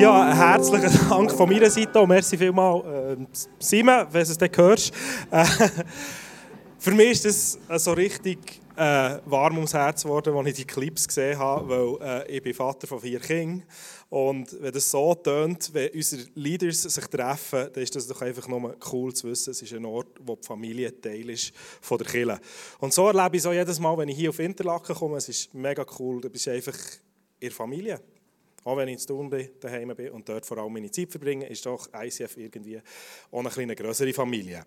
Ja, herzlichen Dank von meiner Seite und merci vielmals, äh, Simon, wenn du es dann hörst. Äh, für mich ist das äh, so richtig äh, warm ums Herz geworden, als ich die Clips gesehen habe, weil äh, ich bin Vater von vier Kindern und wenn das so tönt, wenn unsere Leaders sich treffen, dann ist das doch einfach nur cool zu wissen, es ist ein Ort, wo die Familie Teil ist von der Kirche. Und so erlebe ich es auch jedes Mal, wenn ich hier auf Interlaken komme, es ist mega cool, du bist einfach in der Familie. Auch wenn ich in Thun bin, daheim bin und dort vor allem meine Zeit verbringe, ist doch ICF irgendwie auch eine größere Familie.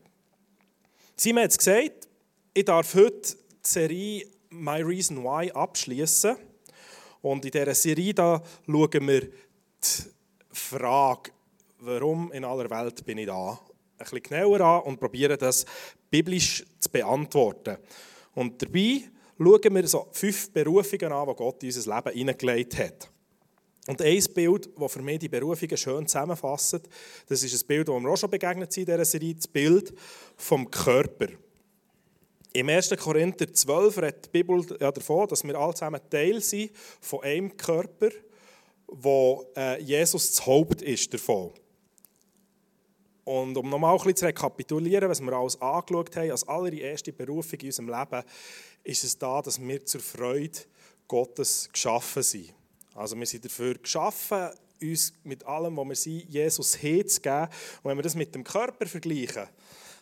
Simon hat es gesagt, ich darf heute die Serie My Reason Why abschließen. Und in dieser Serie da schauen wir die Frage, warum in aller Welt bin ich da, ein bisschen genauer an und probieren das biblisch zu beantworten. Und dabei schauen wir so fünf Berufungen an, die Gott in unser Leben hineingelegt hat. Und ein Bild, das für mich die Berufungen schön zusammenfasst, das ist ein Bild, das wir auch schon begegnet sind in dieser Serie, das Bild vom Körper. Im 1. Korinther 12 redet die Bibel davon, dass wir alle zusammen Teil sind von einem Körper, wo äh, Jesus das Haupt ist davon. Und um nochmal ein bisschen zu rekapitulieren, was wir alles angeschaut haben, als allererste Berufung in unserem Leben, ist es da, dass wir zur Freude Gottes geschaffen sind. Also wir sind dafür geschaffen, uns mit allem, was wir sind, Jesus herzugeben. Und wenn wir das mit dem Körper vergleichen,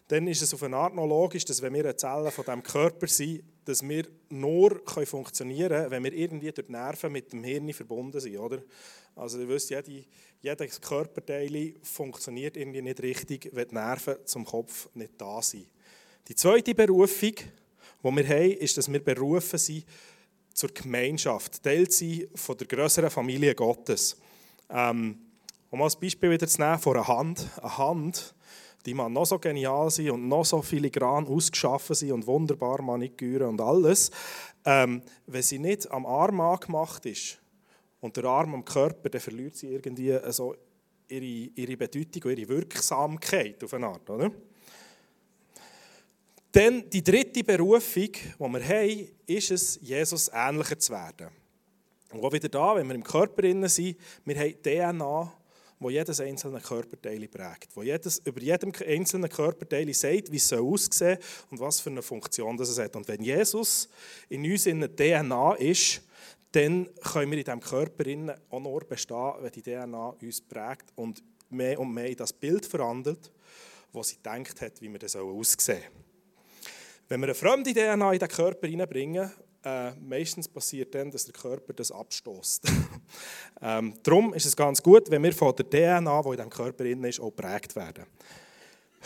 dann ist es auf eine Art noch logisch, dass wenn wir eine Zelle von diesem Körper sind, dass wir nur funktionieren können, wenn wir irgendwie durch die Nerven mit dem Hirn verbunden sind. Oder? Also ihr wisst, jede, jedes Körperteil funktioniert irgendwie nicht richtig, wenn die Nerven zum Kopf nicht da sind. Die zweite Berufung, die wir haben, ist, dass wir berufen sind, zur Gemeinschaft, Teil sein von der größeren Familie Gottes. Ähm, um als Beispiel wieder zu nehmen, von einer Hand. Eine Hand, die man noch so genial sein und noch so filigran ausgeschaffen sein und wunderbar maniküre und alles. Ähm, wenn sie nicht am Arm angemacht ist und der Arm am Körper, dann verliert sie irgendwie so ihre, ihre Bedeutung und ihre Wirksamkeit auf eine Art, oder? Dann die dritte Berufung, die wir haben, ist es, Jesus ähnlicher zu werden. Und auch wieder da, wenn wir im Körper sind, wir haben DNA, wo jedes einzelne Körperteil prägt, wo jedes, über jedem einzelnen Körperteil sagt, wie es aussehen soll und was für eine Funktion das es hat. Und wenn Jesus in uns in der DNA ist, dann können wir in diesem Körper auch nur bestehen, wenn die DNA uns prägt und mehr und mehr das Bild verwandelt, das sie gedacht hat, wie wir das aussehen soll. Wenn wir eine fremde DNA in den Körper hineinbringen, äh, meistens passiert dann, dass der Körper das abstoßt. ähm, darum ist es ganz gut, wenn wir von der DNA, die in diesem Körper drin ist, auch geprägt werden.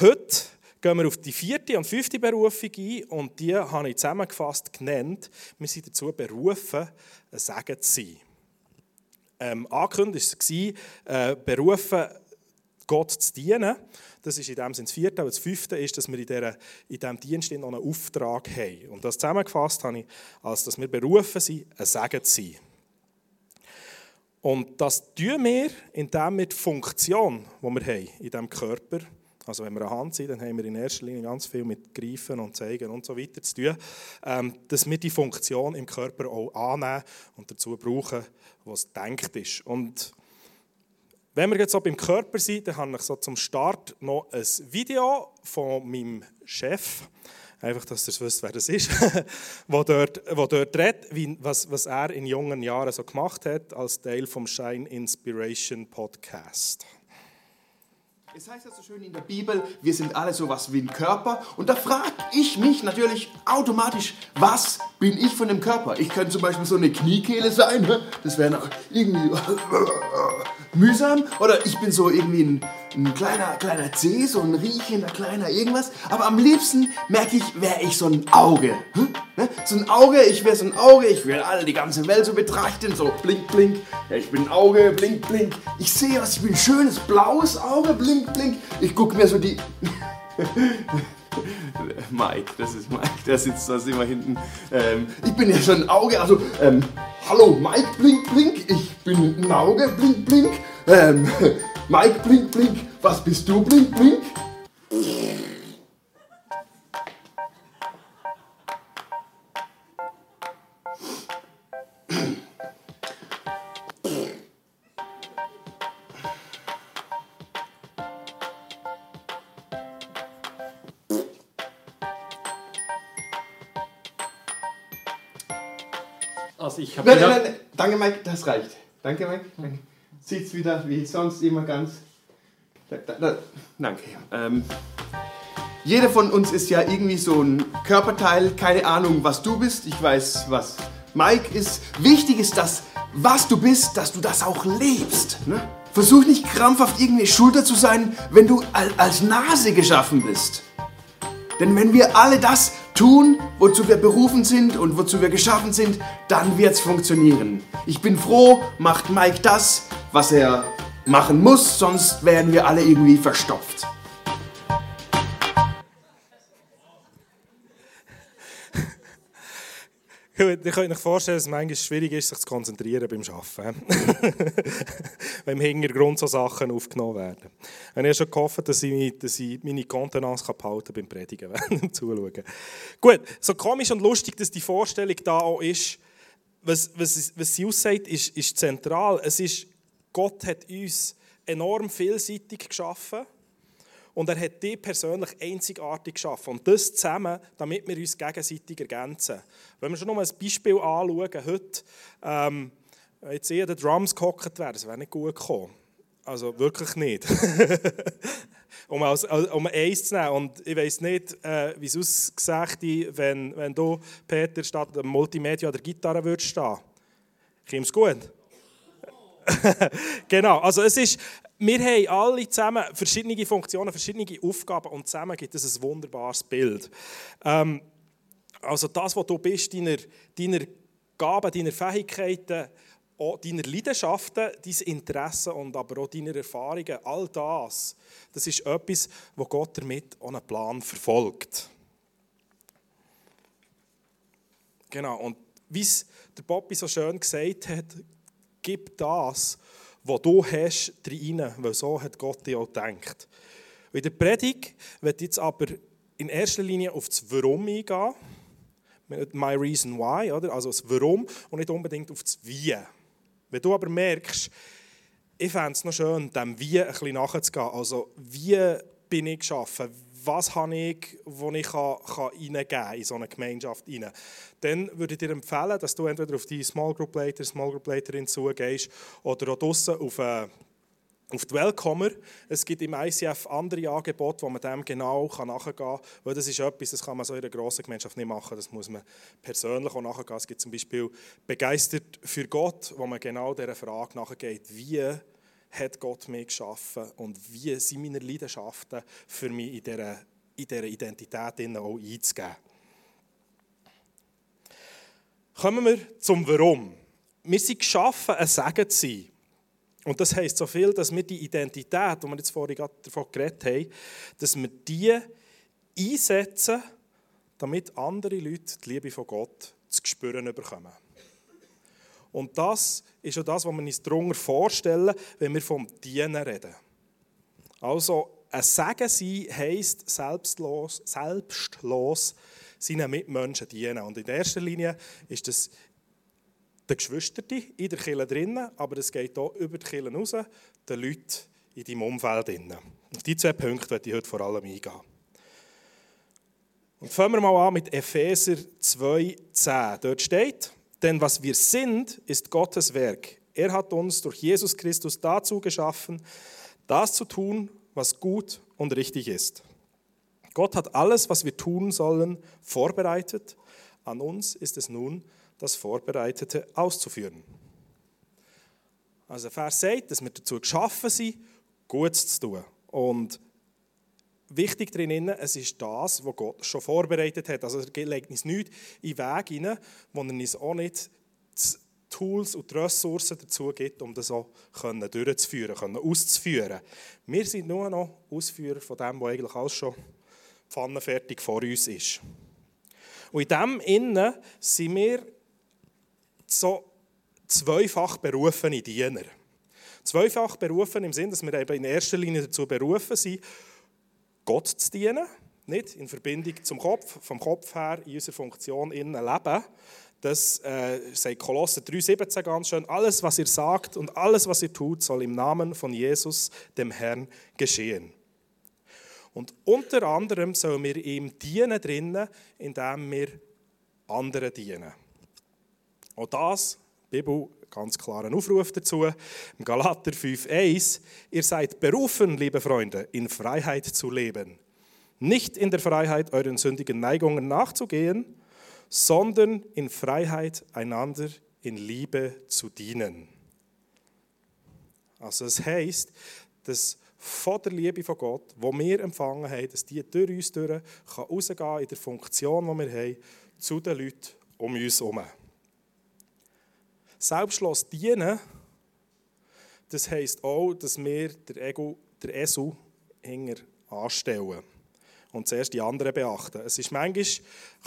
Heute gehen wir auf die vierte und fünfte Berufung ein und die habe ich zusammengefasst genannt. Wir sind dazu berufen, ein Segen zu sein. Ähm, angekündigt war, äh, berufen, Gott zu dienen. Das ist in dem Sinne das vierte. Aber das fünfte ist, dass wir in, dieser, in diesem Dienst noch einen Auftrag haben. Und das zusammengefasst habe ich, als dass wir berufen sind, ein Segen zu sein. Und das tun wir, indem wir die Funktion, die wir haben in diesem Körper, also wenn wir eine Hand sind, dann haben wir in erster Linie ganz viel mit Greifen und Zeigen und so weiter zu tun, ähm, dass wir die Funktion im Körper auch annehmen und dazu brauchen, was denkt ist. Und wenn wir jetzt so beim Körper sind, dann habe ich so zum Start noch ein Video von meinem Chef, einfach, dass ihr wisst, wer das ist, wo dort, wo dort redet, wie, was, was er in jungen Jahren so gemacht hat, als Teil vom Shine Inspiration Podcast. Es heißt ja so schön in der Bibel, wir sind alle sowas wie ein Körper. Und da frage ich mich natürlich automatisch, was bin ich von dem Körper? Ich könnte zum Beispiel so eine Kniekehle sein, ne? das wäre irgendwie mühsam. Oder ich bin so irgendwie ein, ein kleiner, kleiner Zeh, so ein riechender kleiner irgendwas. Aber am liebsten merke ich, wäre ich so ein Auge. Hm? So ein Auge, ich wäre so ein Auge, ich will alle die ganze Welt so betrachten, so blink, blink. Ja, ich bin ein Auge, blink, blink. Ich sehe was, ich bin ein schönes blaues Auge, blink, blink. Ich gucke mir so die... Mike, das ist Mike, der sitzt da immer hinten. Ähm, ich bin ja schon ein Auge, also, ähm, hallo Mike, blink, blink, ich bin ein Auge, blink, blink. Ähm, Mike, blink, blink, was bist du, blink, blink? Also ich habe Nein, nein, nein, danke Mike, das reicht. Danke Mike. Danke. Sieht's wieder wie sonst immer ganz. Da, da, da. Danke. Ähm, jeder von uns ist ja irgendwie so ein Körperteil. Keine Ahnung, was du bist. Ich weiß, was Mike ist. Wichtig ist, dass was du bist, dass du das auch lebst. Ne? Versuch nicht krampfhaft irgendeine Schulter zu sein, wenn du als Nase geschaffen bist. Denn wenn wir alle das tun, wozu wir berufen sind und wozu wir geschaffen sind, dann wird's funktionieren. Ich bin froh, macht Mike das, was er machen muss, sonst werden wir alle irgendwie verstopft. Ihr könnt euch vorstellen, dass es manchmal schwierig ist, sich zu konzentrieren beim Arbeiten. Wenn im Hintergrund so Sachen aufgenommen werden. Ich habe schon gehofft, dass ich, dass ich meine Kontenance behalten kann beim Predigen, dem Zuschauen. Gut, so komisch und lustig, dass die Vorstellung da auch ist, was, was, was sie aussagt, ist, ist zentral. Es ist, Gott hat uns enorm vielseitig geschaffen und er hat die persönlich einzigartig geschaffen. Und das zusammen, damit wir uns gegenseitig ergänzen. Wenn wir schon noch mal ein Beispiel anschauen, heute, ähm, jetzt eher den Drums gehockt wäre, das wäre nicht gut gekommen. Also wirklich nicht. um, als, um eins zu nehmen. Und ich weiss nicht, äh, wie es aussieht, wenn, wenn du, Peter, statt Multimedia oder Gitarre würdest stehen. Kommt es gut? genau, also es ist, wir haben alle zusammen verschiedene Funktionen, verschiedene Aufgaben und zusammen gibt es ein wunderbares Bild. Ähm, also das, was du bist, deiner, deiner Gaben, deiner Fähigkeiten, auch deiner Leidenschaften, deine Interessen und aber auch deiner Erfahrungen, all das, das ist etwas, wo Gott damit einen Plan verfolgt. Genau, und wie es der Poppy so schön gesagt hat, gib das, was du hast, rein, weil so hat Gott dir auch gedacht. In der Predigt wird jetzt aber in erster Linie auf das Warum eingehen. My reason why, oder? also das Warum und nicht unbedingt auf das Wie. Wenn du aber merkst, ich fände es noch schön, dem Wie ein bisschen nachzugehen. Also, wie bin ich geschaffen? Was habe ich, was ich kann, kann reingeben kann in so eine Gemeinschaft rein. Dann würde ich dir empfehlen, dass du entweder auf die Small Group Leiter, Small Group Leiterin zugehst oder auch draussen auf, äh, auf die Welcomer. Es gibt im ICF andere Angebote, wo man dem genau nachgehen kann. Weil das ist etwas, das kann man so in einer grossen Gemeinschaft nicht machen. Das muss man persönlich auch nachgehen. Es gibt zum Beispiel «Begeistert für Gott», wo man genau dieser Frage nachgeht, wie hat Gott mich geschaffen und wie sind meine Leidenschaften für mich in dieser, in dieser Identität auch einzugeben. Kommen wir zum Warum. Wir sind geschaffen, ein Segen zu sein. Und das heisst so viel, dass wir die Identität, die wir jetzt vorhin gerade davon geredet haben, dass wir die einsetzen, damit andere Leute die Liebe von Gott zu spüren bekommen. Und das ist auch das, was wir uns darunter vorstellen, wenn wir vom Dienen reden. Also, ein Segen sein heisst selbstlos, selbstlos seinen Mitmenschen dienen. Und in erster Linie ist das der Geschwisterte in der Kirche drinnen, aber es geht auch über die Kirche raus, den Leuten in deinem Umfeld drinnen. Auf diese zwei Punkte werde ich heute vor allem eingehen. Und fangen wir mal an mit Epheser 2,10. Dort steht, denn was wir sind, ist Gottes Werk. Er hat uns durch Jesus Christus dazu geschaffen, das zu tun, was gut und richtig ist. Gott hat alles, was wir tun sollen, vorbereitet. An uns ist es nun, das Vorbereitete auszuführen. Also der Vers sagt, dass wir dazu geschaffen sind, Gutes zu tun. Und wichtig drin, es ist das, was Gott schon vorbereitet hat. Also er legt uns nichts in den Weg hinein, wo er uns auch nicht die Tools und die Ressourcen dazu gibt, um das auch durchzuführen, auszuführen. Wir sind nur noch Ausführer von dem, was eigentlich alles schon pfannenfertig vor uns ist. Und in dem Innen sind wir so zweifach berufene Diener. Zweifach berufen im Sinn, dass wir eben in erster Linie dazu berufen sind, Gott zu dienen, nicht in Verbindung zum Kopf, vom Kopf her in unserer Funktion innen leben. Das äh, sagt Kolosser 3,17 ganz schön. Alles, was ihr sagt und alles, was ihr tut, soll im Namen von Jesus, dem Herrn, geschehen. Und unter anderem sollen wir ihm dienen drinnen, indem wir anderen dienen. Auch das, die Bibel, ganz klaren Aufruf dazu, im Galater 5,1, ihr seid berufen, liebe Freunde, in Freiheit zu leben. Nicht in der Freiheit, euren sündigen Neigungen nachzugehen, sondern in Freiheit, einander in Liebe zu dienen. Also es heißt, dass von der Liebe von Gott, wo wir empfangen haben, dass die durch uns durch kann rausgehen in der Funktion, die wir haben, zu den Leuten um uns herum. Selbstlos dienen, das heisst auch, dass wir der, Ego, der Esu hinger anstellen und zuerst die anderen beachten. Es ist manchmal,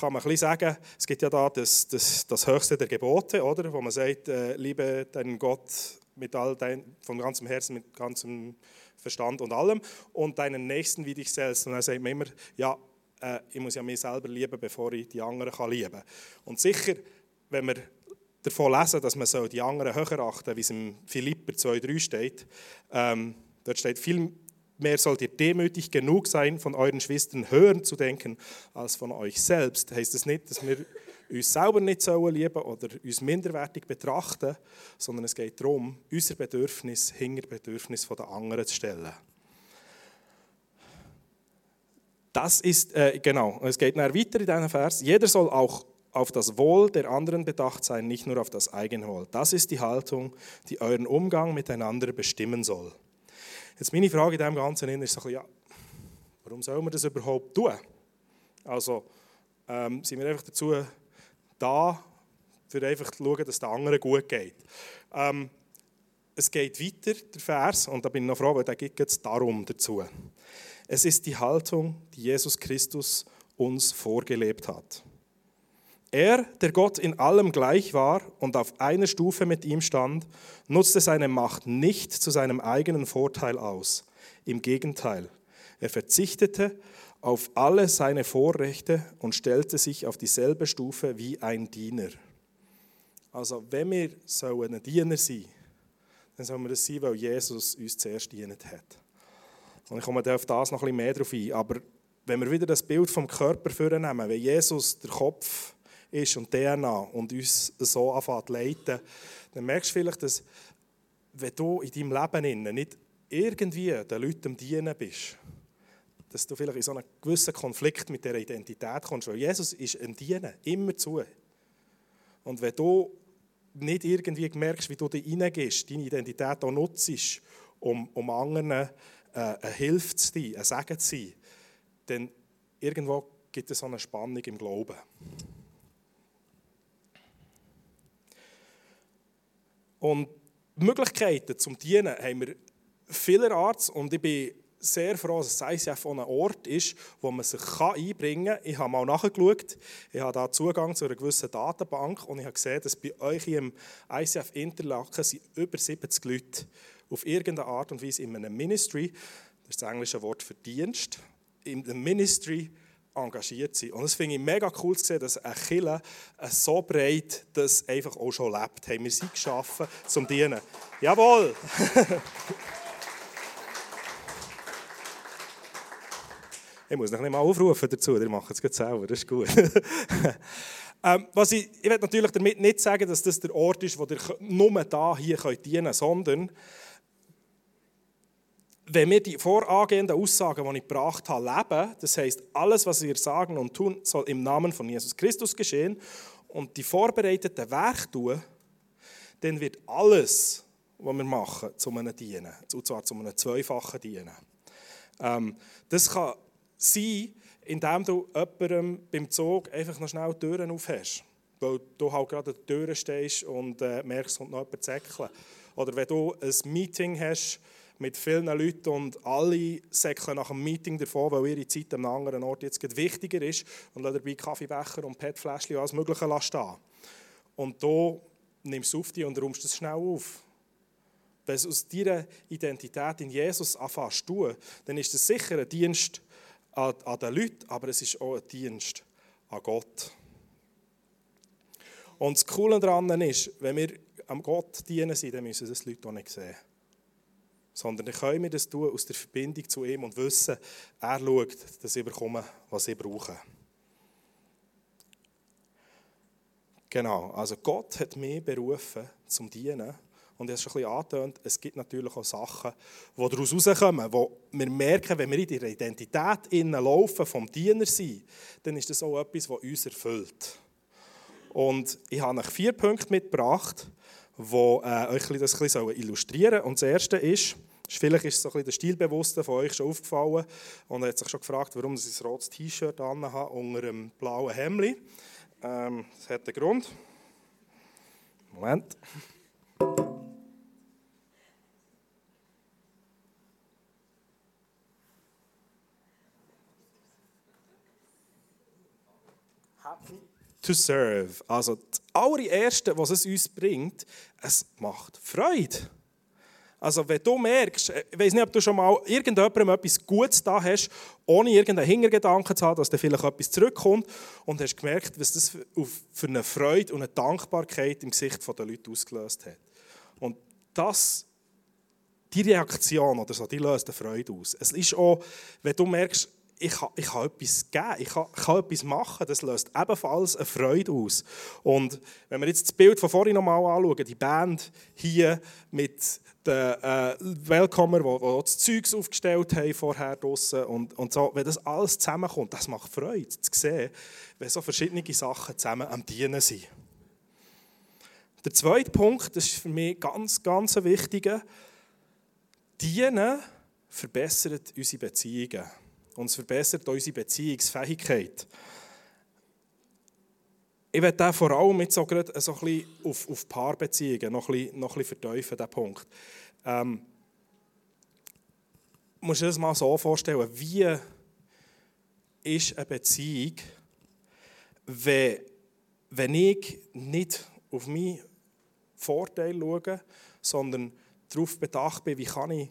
kann man sagen, es gibt ja da das, das, das Höchste der Gebote, oder? wo man sagt, äh, liebe deinen Gott mit all dein, von ganzem Herzen, mit ganzem Verstand und allem und deinen Nächsten wie dich selbst. Und dann sagt man immer, ja, äh, ich muss ja mich selber lieben, bevor ich die anderen kann lieben kann. Und sicher, wenn wir davon lesen, dass man die anderen höher achten soll, wie es im Philipper 2,3 steht, ähm, dort steht, viel mehr sollt ihr demütig genug sein, von euren Schwestern hören zu denken, als von euch selbst. Heißt das nicht, dass wir uns selber nicht sollen lieben oder uns minderwertig betrachten, sondern es geht darum, unser Bedürfnis hinter Bedürfnis der anderen zu stellen. Das ist, äh, genau, es geht dann weiter in diesem Vers. Jeder soll auch auf das Wohl der anderen bedacht sein, nicht nur auf das eigene Wohl. Das ist die Haltung, die euren Umgang miteinander bestimmen soll. Jetzt meine Frage in dem Ganzen ist so ja, warum soll man das überhaupt tun? Also ähm, sind wir einfach dazu da, für einfach zu schauen, dass es den anderen gut geht. Ähm, es geht weiter, der Vers, und da bin ich noch froh, weil der geht jetzt darum dazu. Es ist die Haltung, die Jesus Christus uns vorgelebt hat. Er, der Gott in allem gleich war und auf einer Stufe mit ihm stand, nutzte seine Macht nicht zu seinem eigenen Vorteil aus. Im Gegenteil, er verzichtete auf alle seine Vorrechte und stellte sich auf dieselbe Stufe wie ein Diener. Also wenn wir so ein Diener sein dann sollen wir das sein, weil Jesus uns zuerst dient hat. Und ich komme auf das noch ein bisschen mehr drauf ein. Aber wenn wir wieder das Bild vom Körper vornehmen, wenn Jesus der Kopf ist und DNA und uns so anfängt zu leiten, dann merkst du vielleicht, dass wenn du in deinem Leben nicht irgendwie den Leuten dienen bist, dass du vielleicht in so einen gewissen Konflikt mit dieser Identität kommst. Weil Jesus ist ein Diener, immer zu. Und wenn du nicht irgendwie merkst, wie du da reingehst, deine Identität auch nutzt, um, um anderen äh, eine Hilfe zu sein, ein Segen zu sein, dann irgendwo gibt es so eine Spannung im Glauben. Und Möglichkeiten zum Dienen haben wir vielerorts und ich bin sehr froh, dass das ICF ein Ort ist, wo man sich einbringen kann. Ich habe mal nachgeschaut, ich habe da Zugang zu einer gewissen Datenbank und ich habe gesehen, dass bei euch im ICF Interlaken sind über 70 Leute auf irgendeine Art und Weise in einem Ministry, das ist das englische Wort für Dienst, in einem Ministry engagiert sind. Und das finde ich mega cool zu sehen, dass eine Kille so breit das einfach auch schon lebt. Haben wir sie geschaffen zum Dienen. Jawohl! ich muss noch nicht mal aufrufen dazu, ihr macht es jetzt selber, das ist gut. ähm, was ich, ich will natürlich damit nicht sagen, dass das der Ort ist, wo ihr nur da hier dienen könnt, sondern wenn wir die vorangehenden Aussagen, die ich gebracht habe, leben, das heißt, alles, was wir sagen und tun, soll im Namen von Jesus Christus geschehen und die vorbereiteten Werke tun, dann wird alles, was wir machen, zu einem dienen. Und zwar zu einem zweifachen Dienen. Ähm, das kann sein, indem du jemandem beim Zug einfach noch schnell die Türen aufhast. Weil du halt gerade an der Tür stehst und äh, merkst, kommt noch jemand zäckeln. Oder wenn du ein Meeting hast, mit vielen Leuten und alle säckeln nach dem Meeting davon, weil ihre Zeit an einem anderen Ort jetzt wichtiger ist und lassen dabei Kaffeebecher und PET-Fläschchen alles Mögliche stehen. Und du nimmst es auf dich und räumst es schnell auf. Wenn du aus deiner Identität in Jesus anfängst zu tun, dann ist es sicher ein Dienst an, an den Leuten, aber es ist auch ein Dienst an Gott. Und das Coole daran ist, wenn wir am Gott dienen sind, dann müssen das die Leute auch nicht sehen sondern dann können wir das tun aus der Verbindung zu ihm und wissen, er schaut, dass ich bekomme, was ich brauche. Genau, also Gott hat mich berufen zum Dienen. Und ich habe es schon ein bisschen angetönt, es gibt natürlich auch Sachen, die daraus herauskommen, wo wir merken, wenn wir in der Identität laufen, vom Diener sein, dann ist das auch etwas, was uns erfüllt. Und ich habe euch vier Punkte mitgebracht, die äh, euch das ein bisschen illustrieren sollen. Und das erste ist, vielleicht ist so der Stilbewusste von euch schon aufgefallen und er hat sich schon gefragt, warum ich ein rotes T-Shirt habe unter einem blauen Hemd. Ähm, das hat einen Grund. Moment. Happy to serve. Also das allererste, was es uns bringt, es macht Freude. Also wenn du merkst, äh, ich weiß nicht, ob du schon mal irgendjemandem etwas Gutes da hast, ohne irgendeinen Hintergedanken zu haben, dass da vielleicht etwas zurückkommt und hast gemerkt, was das für eine Freude und eine Dankbarkeit im Gesicht der Leute ausgelöst hat. Und das, die Reaktion oder so, die löst eine Freude aus. Es ist auch, wenn du merkst, ich kann, ich kann etwas geben, ich kann, ich kann etwas machen, das löst ebenfalls eine Freude aus. Und wenn wir jetzt das Bild von vorhin nochmal anschauen, die Band hier mit den äh, Welcomer, die, die das Zeugs aufgestellt haben vorher draussen und, und so, wenn das alles zusammenkommt, das macht Freude zu sehen, wenn so verschiedene Sachen zusammen am Dienen sind. Der zweite Punkt, das ist für mich ganz, ganz wichtig, Dienen verbessert unsere Beziehungen und es verbessert unsere Beziehungsfähigkeit. Ich werde da vor allem mit so, gerade so ein auf, auf Paarbeziehungen noch ein bisschen, noch ein bisschen vertiefen, diesen Punkt. Ähm, musst du dir das mal so vorstellen, wie ist eine Beziehung, wenn, wenn ich nicht auf meinen Vorteil schaue, sondern darauf bedacht bin, wie kann ich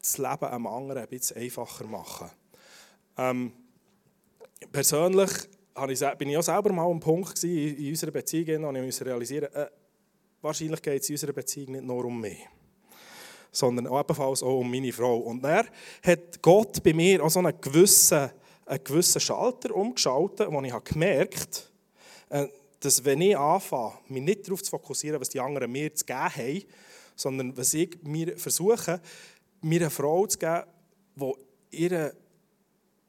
das Leben einem anderen ein bisschen einfacher machen. Ähm, persönlich ich, bin ich auch selber mal am Punkt in unserer Beziehung, und ich realisieren äh, wahrscheinlich geht es in unserer Beziehung nicht nur um mich, sondern ebenfalls auch um meine Frau. Und dann hat Gott bei mir auch so einen gewissen, einen gewissen Schalter umgeschaltet, wo ich gemerkt habe, äh, dass wenn ich anfange, mich nicht darauf zu fokussieren, was die anderen mir zu geben haben, sondern was ich mir versuche, mir eine Frau zu geben, die ihre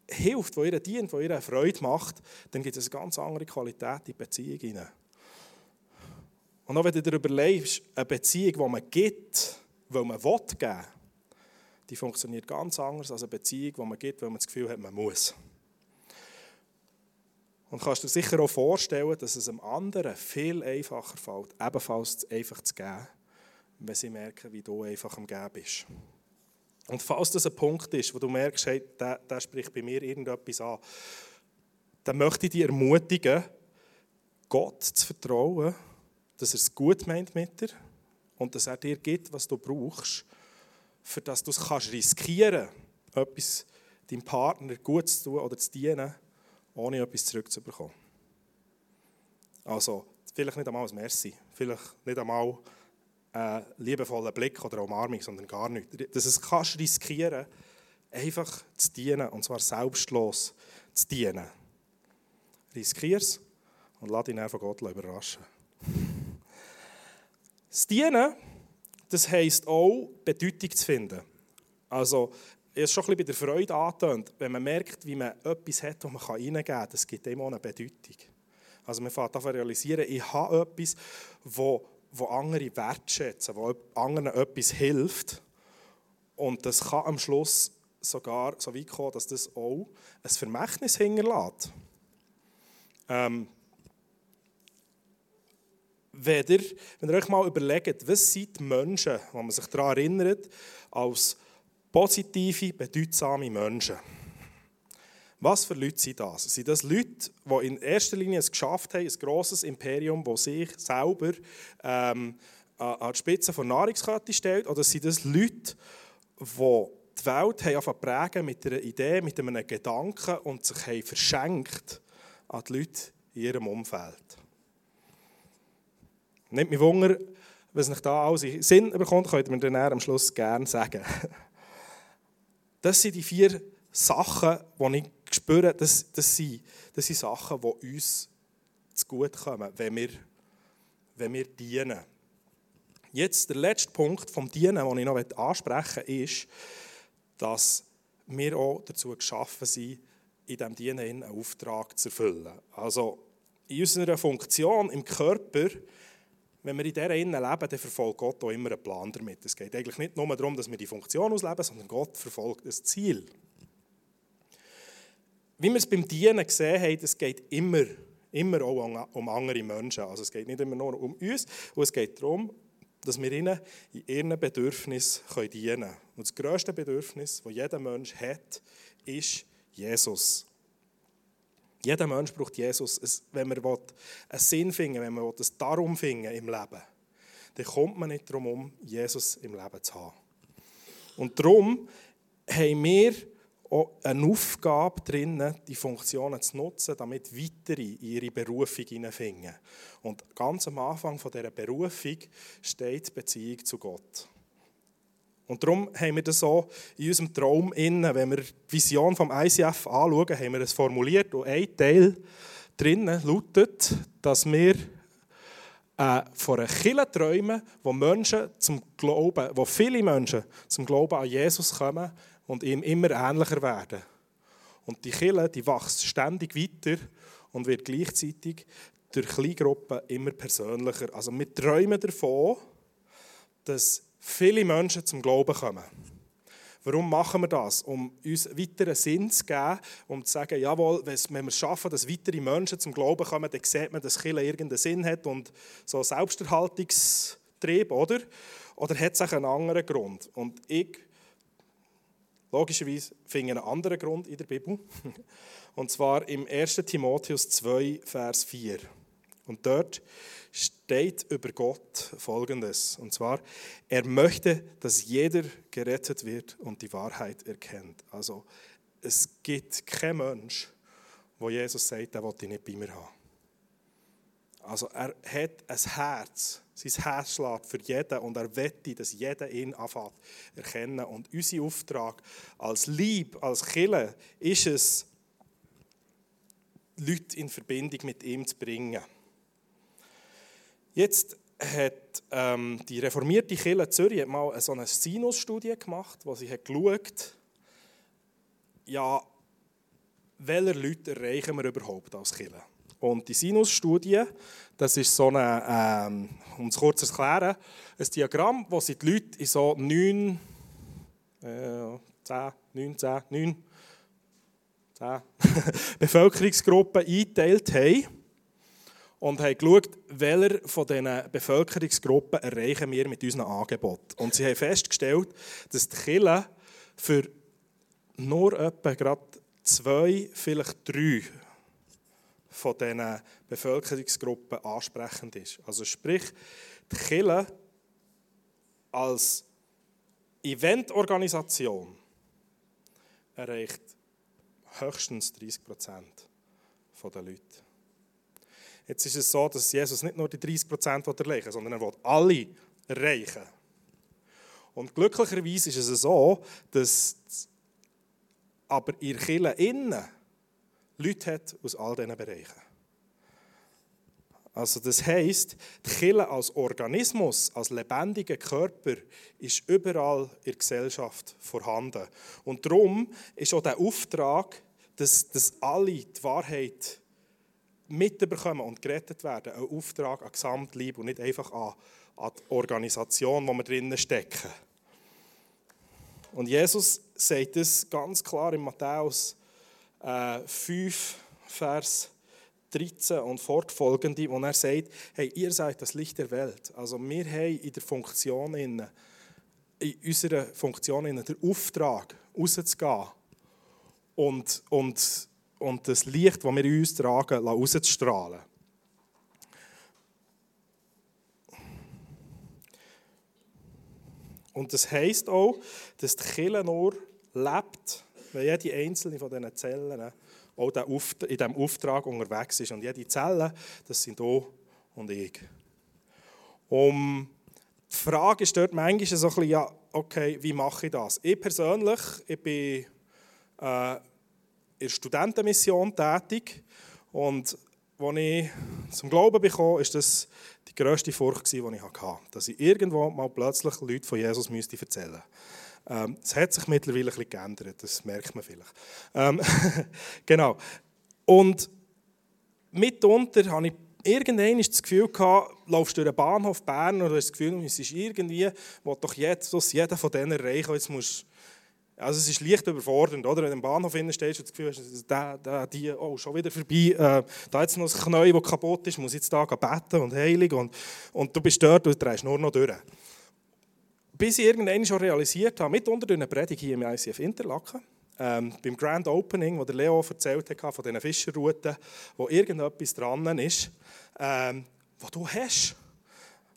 hilft, die ihr dient, die ihr Freude macht, dann gibt es eine ganz andere Qualität in die Beziehung hinein. Und auch wenn du dir überlegst, eine Beziehung, die man gibt, weil man will geben, die funktioniert ganz anders als eine Beziehung, die man gibt, weil man das Gefühl hat, man muss. Und kannst dir sicher auch vorstellen, dass es einem anderen viel einfacher fällt, ebenfalls einfach zu geben, wenn sie merken, wie du einfach am Geben bist. Und falls das ein Punkt ist, wo du merkst, hey, der, der spricht bei mir irgendetwas an, dann möchte ich dich ermutigen, Gott zu vertrauen, dass er es gut meint mit dir und dass er dir gibt, was du brauchst, für das du es kannst riskieren, etwas deinem Partner gut zu tun oder zu dienen, ohne etwas zurückzubekommen. Also, vielleicht nicht einmal ein Merci, vielleicht nicht einmal einen liebevollen Blick oder Umarmung, sondern gar nichts. Dass es kannst riskieren, einfach zu dienen, und zwar selbstlos zu dienen. Riskier es und lass dich von Gott überraschen. Das Dienen, das heisst auch, Bedeutung zu finden. Also, ich habe schon ein bisschen bei der Freude angetönt, wenn man merkt, wie man etwas hat, das man reingeben kann, das gibt immer eine Bedeutung. Also man fängt an zu realisieren, ich habe etwas, das wo andere wertschätzen, wo anderen etwas hilft. Und das kann am Schluss sogar so weit kommen, dass das auch ein Vermächtnis hinterlässt. Ähm, wenn, ihr, wenn ihr euch mal überlegt, was sind die Menschen, wo man sich daran erinnert, als positive, bedeutsame Menschen? Was für Leute sind das? Sind das Leute, die in erster Linie es geschafft haben, ein grosses Imperium, das sich selber ähm, an die Spitze der Nahrungskette stellt? Oder sind das Leute, die die Welt haben prägen mit einer Idee, mit einem Gedanken und sich haben verschenkt an die Leute in ihrem Umfeld? Nicht mich Wunder, was nicht da alles in Sinn bekommt, könnt ihr mir am Schluss gerne sagen. Das sind die vier Sachen, die ich spüren, das, das, sind, das sind Sachen, die uns zugutekommen, wenn wir, wenn wir dienen. Jetzt der letzte Punkt vom Dienen, den ich noch ansprechen möchte, ist, dass wir auch dazu geschaffen sind, in diesem Dienen einen Auftrag zu erfüllen. Also in unserer Funktion im Körper, wenn wir in dieser Innen leben, dann verfolgt Gott auch immer einen Plan damit. Es geht eigentlich nicht nur darum, dass wir die Funktion ausleben, sondern Gott verfolgt das Ziel. Wie wir es beim Dienen gesehen haben, es geht immer, immer auch um andere Menschen. Also es geht nicht immer nur um uns, und es geht darum, dass wir ihnen in ihren Bedürfnissen dienen können. Und das grösste Bedürfnis, das jeder Mensch hat, ist Jesus. Jeder Mensch braucht Jesus. Wenn man einen Sinn finden wenn man ein Darum finden im Leben, dann kommt man nicht darum um, Jesus im Leben zu haben. Und darum haben wir auch eine Aufgabe drin, die Funktionen zu nutzen, damit weitere in ihre Berufung hineinfinden. Und ganz am Anfang dieser Berufung steht die Beziehung zu Gott. Und darum haben wir das so in unserem Traum innen, wenn wir die Vision vom ICF anschauen, haben wir es formuliert und ein Teil drinnen lautet, dass wir äh, von einer Kirche träumen, wo Menschen zum Glauben, wo viele Menschen zum Glauben an Jesus kommen und ihm immer ähnlicher werden. Und die Kirche, die wächst ständig weiter und wird gleichzeitig durch Kleingruppen immer persönlicher. Also wir träumen davon, dass viele Menschen zum Glauben kommen. Warum machen wir das? Um uns weiteren Sinn zu geben, um zu sagen, jawohl, wenn wir es schaffen, dass weitere Menschen zum Glauben kommen, dann sieht man, dass Kirche irgendeinen Sinn hat und so Selbsterhaltungstrieb, oder? Oder hat es auch einen anderen Grund? Und ich, logischerweise, finde einen anderen Grund in der Bibel. Und zwar im 1. Timotheus 2, Vers 4. Und dort steht über Gott Folgendes. Und zwar, er möchte, dass jeder gerettet wird und die Wahrheit erkennt. Also es gibt keinen Mensch, wo Jesus sagt, der will ich nicht bei mir haben. Also er hat ein Herz, sein Herz schlägt für jeden und er wette, dass jeder ihn anfängt erkennen. Und unser Auftrag als Lieb, als Killer, ist es, Leute in Verbindung mit ihm zu bringen. Jetzt hat ähm, die reformierte Kirche Zürich mal so eine Sinus-Studie gemacht, wo sie hat geschaut ja, welche Leute erreichen wir überhaupt als Kirche. Und die Sinus-Studie, das ist so eine, ähm, um es kurz zu erklären, ein Diagramm, wo sie die Leute in so neun, äh, zehn, neun, zehn, neun, zehn Bevölkerungsgruppen eingeteilt haben und haben geschaut, welche von diesen Bevölkerungsgruppen erreichen wir mit unserem Angebot. Und sie haben festgestellt, dass die Kirche für nur etwa gerade zwei, vielleicht drei von diesen Bevölkerungsgruppen ansprechend ist. Also sprich, die Kirche als Eventorganisation erreicht höchstens 30 Prozent der Leute. Jetzt ist es so, dass Jesus nicht nur die 30 Prozent erreichen will, sondern er will alle erreichen. Und glücklicherweise ist es so, dass aber ihr Kirche innen Leute hat aus all diesen Bereichen. Also das heisst, die Kirche als Organismus, als lebendiger Körper ist überall in der Gesellschaft vorhanden. Und darum ist auch der Auftrag, dass, dass alle die Wahrheit mitbekommen und gerettet werden, ein Auftrag an Gesamtliebe und nicht einfach an, an die Organisation, wo wir drinnen stecken. Und Jesus sagt es ganz klar in Matthäus äh, 5, Vers 13 und fortfolgende, wo er sagt, hey, ihr seid das Licht der Welt. Also wir haben in der Funktion, in, in unserer Funktion in den Auftrag, rauszugehen und, und und das Licht, das wir in uns tragen, rauszustrahlen. Und das heisst auch, dass die Kirche nur lebt, wenn jede einzelne von diesen Zellen auch in diesem Auftrag unterwegs ist. Und jede Zelle, das sind du und ich. Um die Frage ist dort manchmal so ein bisschen, ja, okay, wie mache ich das? Ich persönlich, ich bin äh, in der Studentenmission tätig und als ich zum Glauben bekam, ist das die grösste Furcht, die ich hatte. Dass ich irgendwo mal plötzlich Leute von Jesus erzählen müsste. Ähm, es hat sich mittlerweile ein bisschen geändert, das merkt man vielleicht. Ähm, genau. Und mitunter habe ich irgendwann das Gefühl gehabt, laufst durch den Bahnhof Bern und du hast das Gefühl, es ist irgendwie, wo doch jetzt jeder von denen erreichen jetzt musst also es ist leicht überfordernd, oder? Wenn du im Bahnhof stehst und das Gefühl hast, der, der, die, oh, schon wieder vorbei, äh, da jetzt noch ein Knie, das kaputt ist, muss jetzt da beten und heilig und, und du bist dort und drehst nur noch durch. Bis ich irgendwann schon realisiert habe, mitunter durch eine Predigt hier im ICF Interlaken, ähm, beim Grand Opening, wo der Leo erzählt hat von diesen Fischerrouten, wo irgendetwas dran ist, ähm, was du hast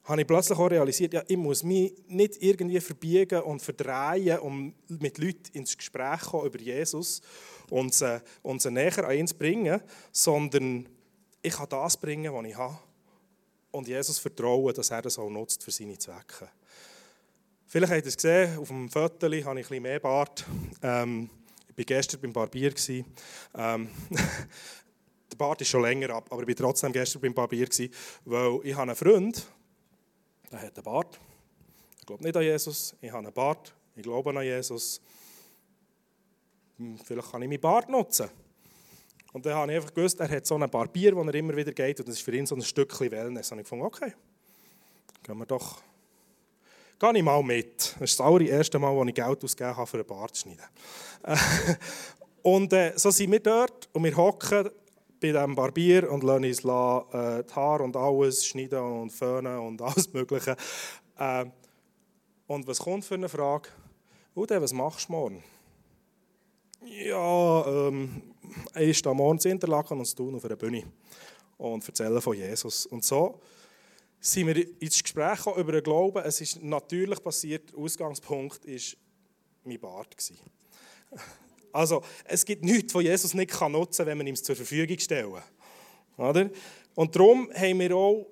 habe ich plötzlich auch realisiert, ja, ich muss mich nicht irgendwie verbiegen und verdrehen, um mit Leuten ins Gespräch zu kommen über Jesus und sie, und sie näher an ihn zu bringen, sondern ich kann das bringen, was ich habe und Jesus vertrauen, dass er das auch nutzt für seine Zwecke. Vielleicht habt ihr es gesehen, auf dem Foto habe ich ein bisschen mehr Bart. Ähm, ich war gestern beim Barbier. Ähm, der Bart ist schon länger ab, aber ich war trotzdem gestern beim Barbier, weil ich habe einen Freund, der hat einen Bart. Ich glaube nicht an Jesus, ich habe einen Bart, ich glaube an Jesus. Hm, vielleicht kann ich meinen Bart nutzen. Und dann habe ich einfach gewusst, er hat so einen Barbier, wo er immer wieder geht und das ist für ihn so ein Stückchen Wellness. Und ich gefunden, okay, gehen wir doch, gehe ich mal mit. Das ist das allererste Mal, wo ich Geld ausgegeben habe, für einen Bart zu schneiden. und äh, so sind wir dort und wir hocken bei diesem Barbier und lasse uns äh, die Haare und alles schneiden und föhnen und alles Mögliche. Äh, und was kommt für eine Frage? Ude, was machst du morgen? Ja, ähm, ich stehe morgens in Interlaken und tun auf einer Bühne und erzähle von Jesus. Und so sind wir ins Gespräch über den Glauben. Es ist natürlich passiert, der Ausgangspunkt war mein Bart. Also, es gibt nichts, was Jesus nicht nutzen kann, wenn man ihm zur Verfügung stellen. Oder? Und darum haben wir auch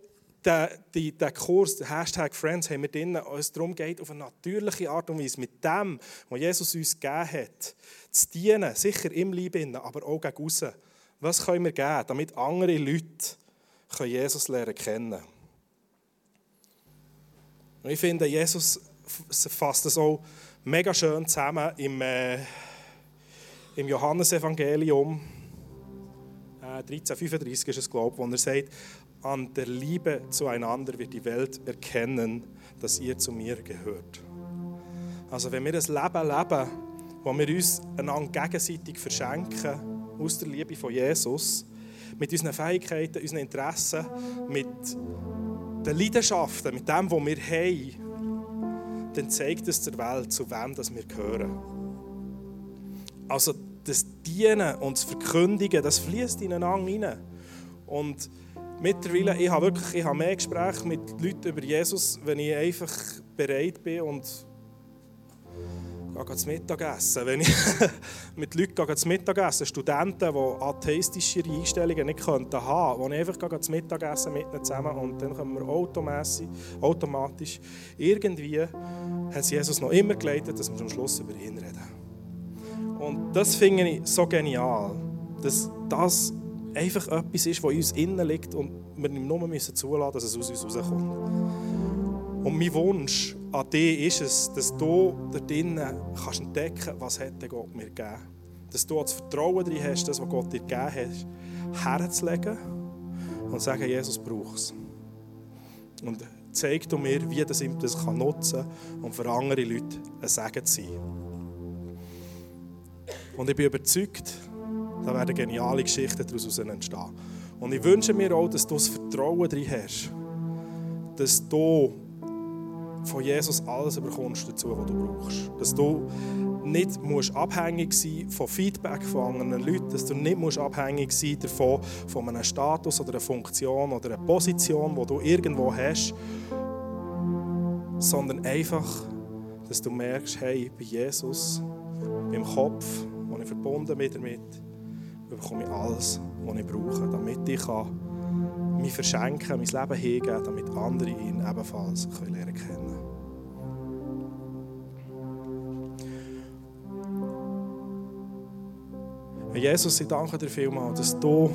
den, den, den Kurs, den Hashtag Friends, haben wir drin, es darum geht, auf eine natürliche Art und Weise mit dem, was Jesus uns gegeben hat, zu dienen, sicher im Leben, aber auch gegen außen. Was können wir geben, damit andere Leute Jesus lernen kennen Und ich finde, Jesus fasst das auch mega schön zusammen im... Äh, im Johannesevangelium äh, 1335 ist es, glaube wo er sagt, an der Liebe zueinander wird die Welt erkennen, dass ihr zu mir gehört. Also wenn wir das Leben leben, wo wir uns einander gegenseitig verschenken, aus der Liebe von Jesus, mit unseren Fähigkeiten, unseren Interessen, mit den Leidenschaften, mit dem, was wir haben, dann zeigt es der Welt, zu wem wir gehören. Also das Dienen und das Verkündigen, das fließt ineinander rein. Und mittlerweile, ich habe wirklich ich habe mehr Gespräche mit Leuten über Jesus, wenn ich einfach bereit bin und gehe zum Mittagessen. Wenn ich mit Leuten gehe zum Mittagessen, Studenten, die atheistische Einstellungen nicht könnten wo ich einfach gehe zum Mittagessen mit ihnen zusammen und dann können wir automatisch irgendwie hat Jesus noch immer geleitet, dass wir am Schluss über ihn reden. Und das finde ich so genial, dass das einfach etwas ist, was in uns innen liegt und wir nur müssen zulassen, dass es aus uns rauskommt. Und mein Wunsch an dich ist es, dass du da drinnen kannst entdecken was hat Gott mir gegeben. Dass du das Vertrauen darin hast, das, was Gott dir gegeben hat, herzulegen und sagen, Jesus braucht es. Und zeig du mir, wie das ihm das nutzen kann, um für andere Leute ein Segen zu sein. Und ich bin überzeugt, da werden geniale Geschichten daraus entstehen. Und ich wünsche mir auch, dass du das Vertrauen darin hast, dass du von Jesus alles bekommst dazu, was du brauchst. Dass du nicht musst abhängig sein von Feedback von anderen Leuten, dass du nicht musst abhängig sein davon, von einem Status oder einer Funktion oder einer Position, die du irgendwo hast, sondern einfach, dass du merkst, hey, bei Jesus, beim Kopf, ich verbunden bin damit, bekomme ich alles, was ich brauche, damit ich kann mich verschenken, mein Leben hingeben, damit andere ihn ebenfalls können lernen kennen. Jesus, ich danke dir vielmals, dass du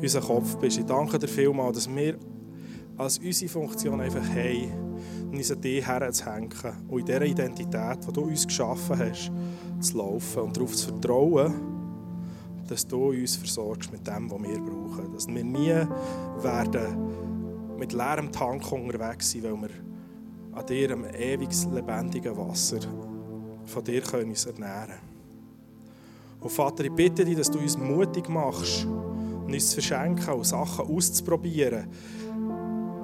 unser Kopf bist. Ich danke dir vielmals, dass wir als unsere Funktion einfach haben, uns an dich herzuhängen und in dieser Identität, die du uns geschaffen hast, zu laufen und darauf zu vertrauen, dass du uns versorgst mit dem, was wir brauchen. Dass wir nie werden mit leerem Tank unterwegs sein, weil wir an dir, am ewig lebendigen Wasser, von dir können uns ernähren. Und Vater, ich bitte dich, dass du uns mutig machst, uns zu verschenken und Sachen auszuprobieren.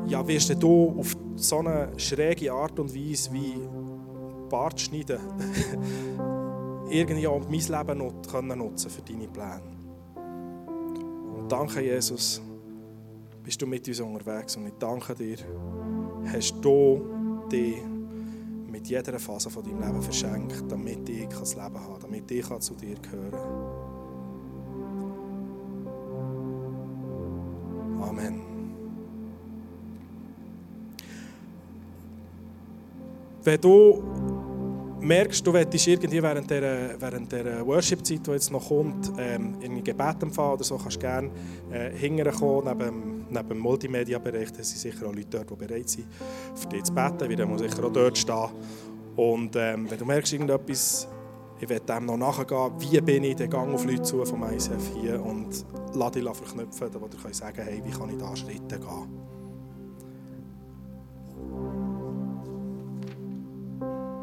Ja, wirst du auf so eine schräge Art und Weise wie Bart schneiden, irgendwie auch mein Leben nutzen können für deine Pläne. Und danke, Jesus, bist du mit uns unterwegs. Und ich danke dir, hast du dich mit jeder Phase von deinem Leben verschenkt, damit ich das Leben kann, damit ich zu dir gehören. Amen. Wenn du merkst, du willst irgendwie während der, während der Worship-Zeit, die jetzt noch kommt, ähm, in Gebet empfangen oder so, kannst du gerne äh, hinterher neben, neben dem Multimedia-Bereich. Da sind sicher auch Leute dort, die bereit sind, für dich zu beten, weil muss sicher auch dort stehen. Und ähm, wenn du merkst, irgendetwas, ich will dem noch nachgehen, wie bin ich, dann gang auf Leute zu vom ICF hier und lass dich verknüpfen, wo du sagen hey, wie kann ich da Schritte gehen.